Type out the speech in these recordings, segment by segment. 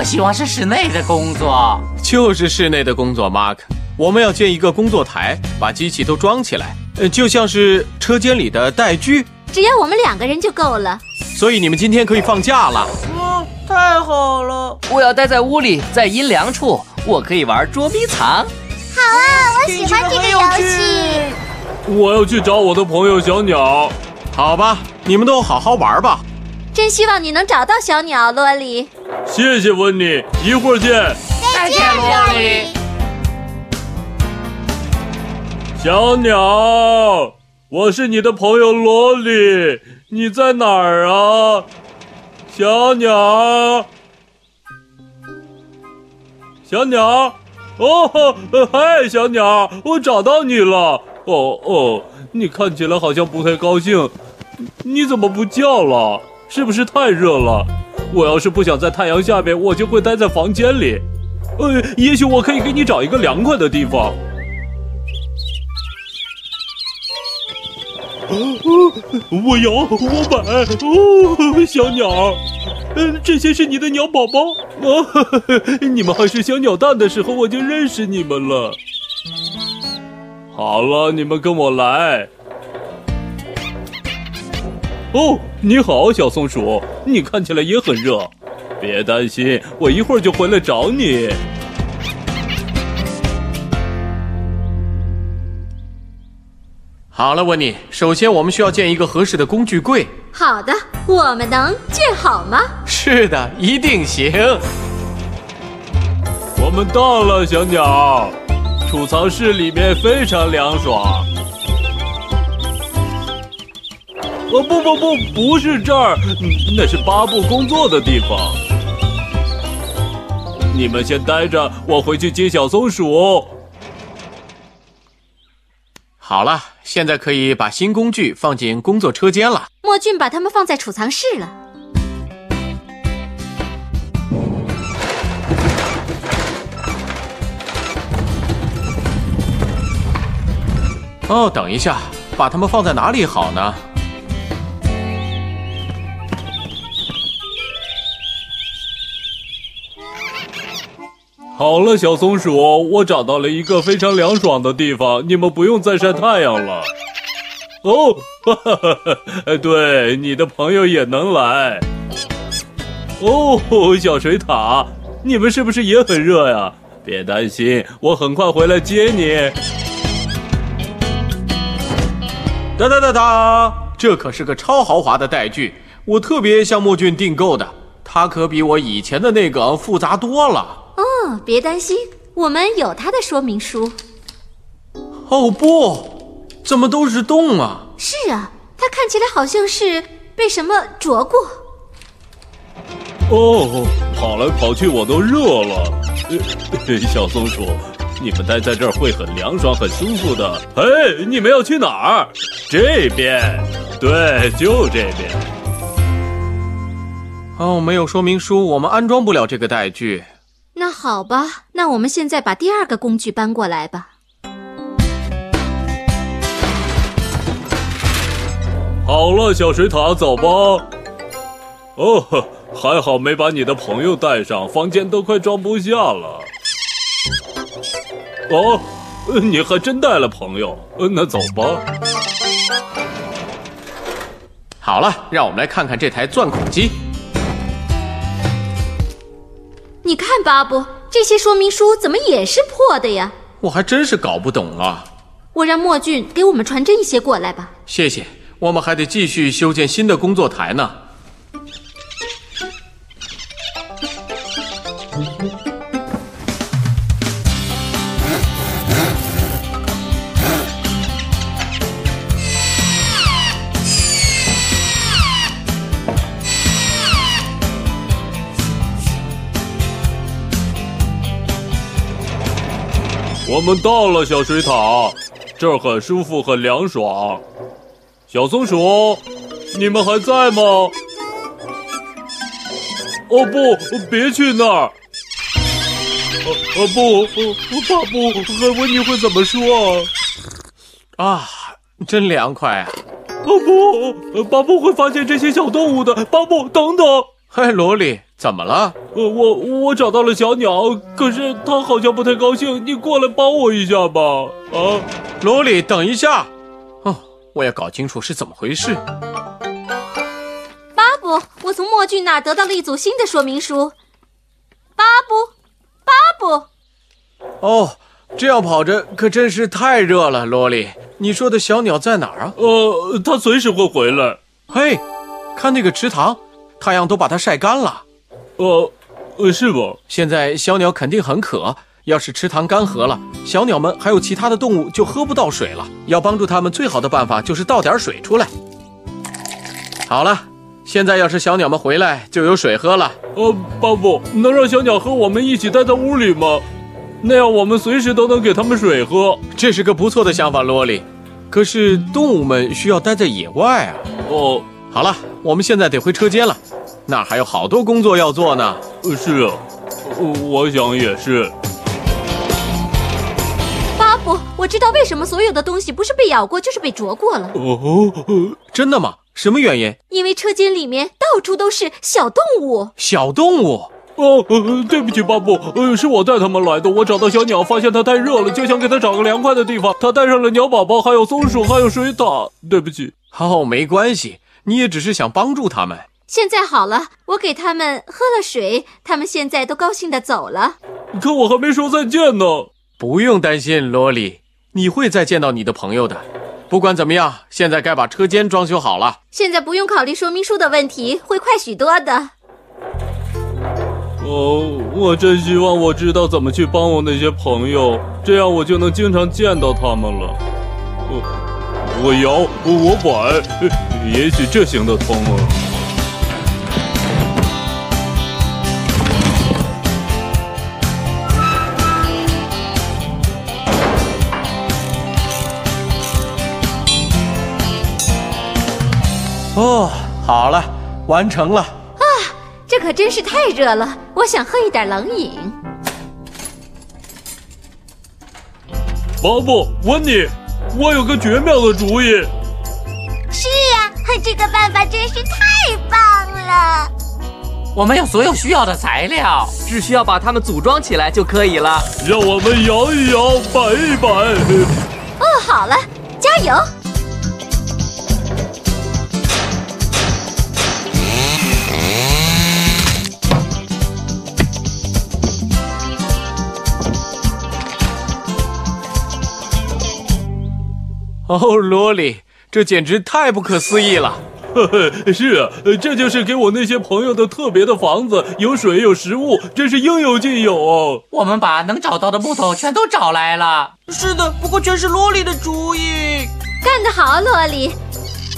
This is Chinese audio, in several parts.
我希望是室内的工作。就是室内的工作，Mark。我们要建一个工作台，把机器都装起来，呃，就像是车间里的带锯。只要我们两个人就够了。所以你们今天可以放假了。嗯太好了！我要待在屋里，在阴凉处，我可以玩捉迷藏。好啊，我喜欢这个游戏。我要去找我的朋友小鸟。好吧，你们都好好玩吧。真希望你能找到小鸟，洛里。谢谢温妮，一会儿见。再见，罗里。小鸟，我是你的朋友罗里，你在哪儿啊？小鸟，小鸟，哦，嗨，小鸟，我找到你了。哦哦，你看起来好像不太高兴，你怎么不叫了？是不是太热了？我要是不想在太阳下面，我就会待在房间里。呃，也许我可以给你找一个凉快的地方。我摇，我摆哦，小鸟，嗯，这些是你的鸟宝宝哦，你们还是小鸟蛋的时候我就认识你们了。好了，你们跟我来。哦，你好，小松鼠，你看起来也很热，别担心，我一会儿就回来找你。好了，温妮，首先我们需要建一个合适的工具柜。好的，我们能建好吗？是的，一定行。我们到了，小鸟。储藏室里面非常凉爽。哦不不不，不是这儿，那是巴布工作的地方。你们先待着，我回去接小松鼠。好了，现在可以把新工具放进工作车间了。莫俊把它们放在储藏室了。哦，等一下，把它们放在哪里好呢？好了，小松鼠，我找到了一个非常凉爽的地方，你们不用再晒太阳了。哦，哈哈哈哈！对，你的朋友也能来。哦，小水獭，你们是不是也很热呀？别担心，我很快回来接你。哒哒哒哒！这可是个超豪华的带锯，我特别向莫俊订购的，它可比我以前的那个复杂多了。哦，别担心，我们有它的说明书。哦不，怎么都是洞啊？是啊，它看起来好像是被什么啄过。哦，跑来跑去我都热了。呃，小松鼠。你们待在这儿会很凉爽、很舒服的。嘿，你们要去哪儿？这边，对，就这边。哦，没有说明书，我们安装不了这个带锯。那好吧，那我们现在把第二个工具搬过来吧。好了，小水獭，走吧。哦，还好没把你的朋友带上，房间都快装不下了。哦，你还真带了朋友，那走吧。好了，让我们来看看这台钻孔机。巴布，这些说明书怎么也是破的呀？我还真是搞不懂啊。我让莫俊给我们传真一些过来吧。谢谢，我们还得继续修建新的工作台呢。我们到了小水塔，这儿很舒服，很凉爽。小松鼠，你们还在吗？哦不，别去那儿！哦哦不，哦巴布，海文你会怎么说啊？啊，真凉快啊！哦不，巴布会发现这些小动物的。巴布，等等，嗨，萝莉，怎么了？呃，我我找到了小鸟，可是它好像不太高兴，你过来帮我一下吧。啊，罗莉，等一下。哦，我要搞清楚是怎么回事。巴布，我从莫俊那儿得到了一组新的说明书。巴布，巴布，哦，这样跑着可真是太热了，罗莉。你说的小鸟在哪儿啊？呃，它随时会回来。嘿，看那个池塘，太阳都把它晒干了。呃，呃，是吧？现在小鸟肯定很渴，要是池塘干涸了，小鸟们还有其他的动物就喝不到水了。要帮助它们，最好的办法就是倒点水出来。好了，现在要是小鸟们回来，就有水喝了。呃，巴布，能让小鸟和我们一起待在屋里吗？那样我们随时都能给它们水喝。这是个不错的想法，萝莉。可是动物们需要待在野外啊。哦，好了，我们现在得回车间了，那儿还有好多工作要做呢。呃是啊，呃我想也是。巴布，我知道为什么所有的东西不是被咬过，就是被啄过了。哦，呃真的吗？什么原因？因为车间里面到处都是小动物。小动物。哦，呃，对不起，巴布，呃，是我带他们来的。我找到小鸟，发现它太热了，就想给它找个凉快的地方。它带上了鸟宝宝，还有松鼠，还有水獭。对不起，哦，没关系，你也只是想帮助他们。现在好了，我给他们喝了水，他们现在都高兴的走了。可我还没说再见呢。不用担心，罗莉，你会再见到你的朋友的。不管怎么样，现在该把车间装修好了。现在不用考虑说明书的问题，会快许多的。哦，我真希望我知道怎么去帮我那些朋友，这样我就能经常见到他们了。我我摇，我摆，也许这行得通啊。哦，好了，完成了。啊这可真是太热了，我想喝一点冷饮。毛布，温妮，我有个绝妙的主意。是啊，这个办法真是太棒了。我们有所有需要的材料，只需要把它们组装起来就可以了。让我们摇一摇，摆一摆。哦，好了，加油！哦，罗莉，这简直太不可思议了。呵呵，是啊，呃这就是给我那些朋友的特别的房子，有水有食物，真是应有尽有哦。我们把能找到的木头全都找来了。是的，不过全是罗莉的主意。干得好，罗莉！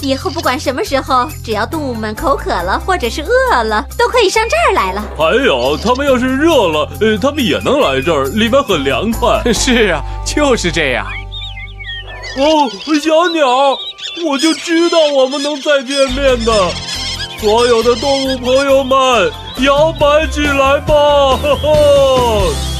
以后不管什么时候，只要动物们口渴了或者是饿了，都可以上这儿来了。还有，他们要是热了，呃，他们也能来这儿，里面很凉快。是啊，就是这样。哦，小鸟，我就知道我们能再见面的。所有的动物朋友们，摇摆起来吧！哈哈。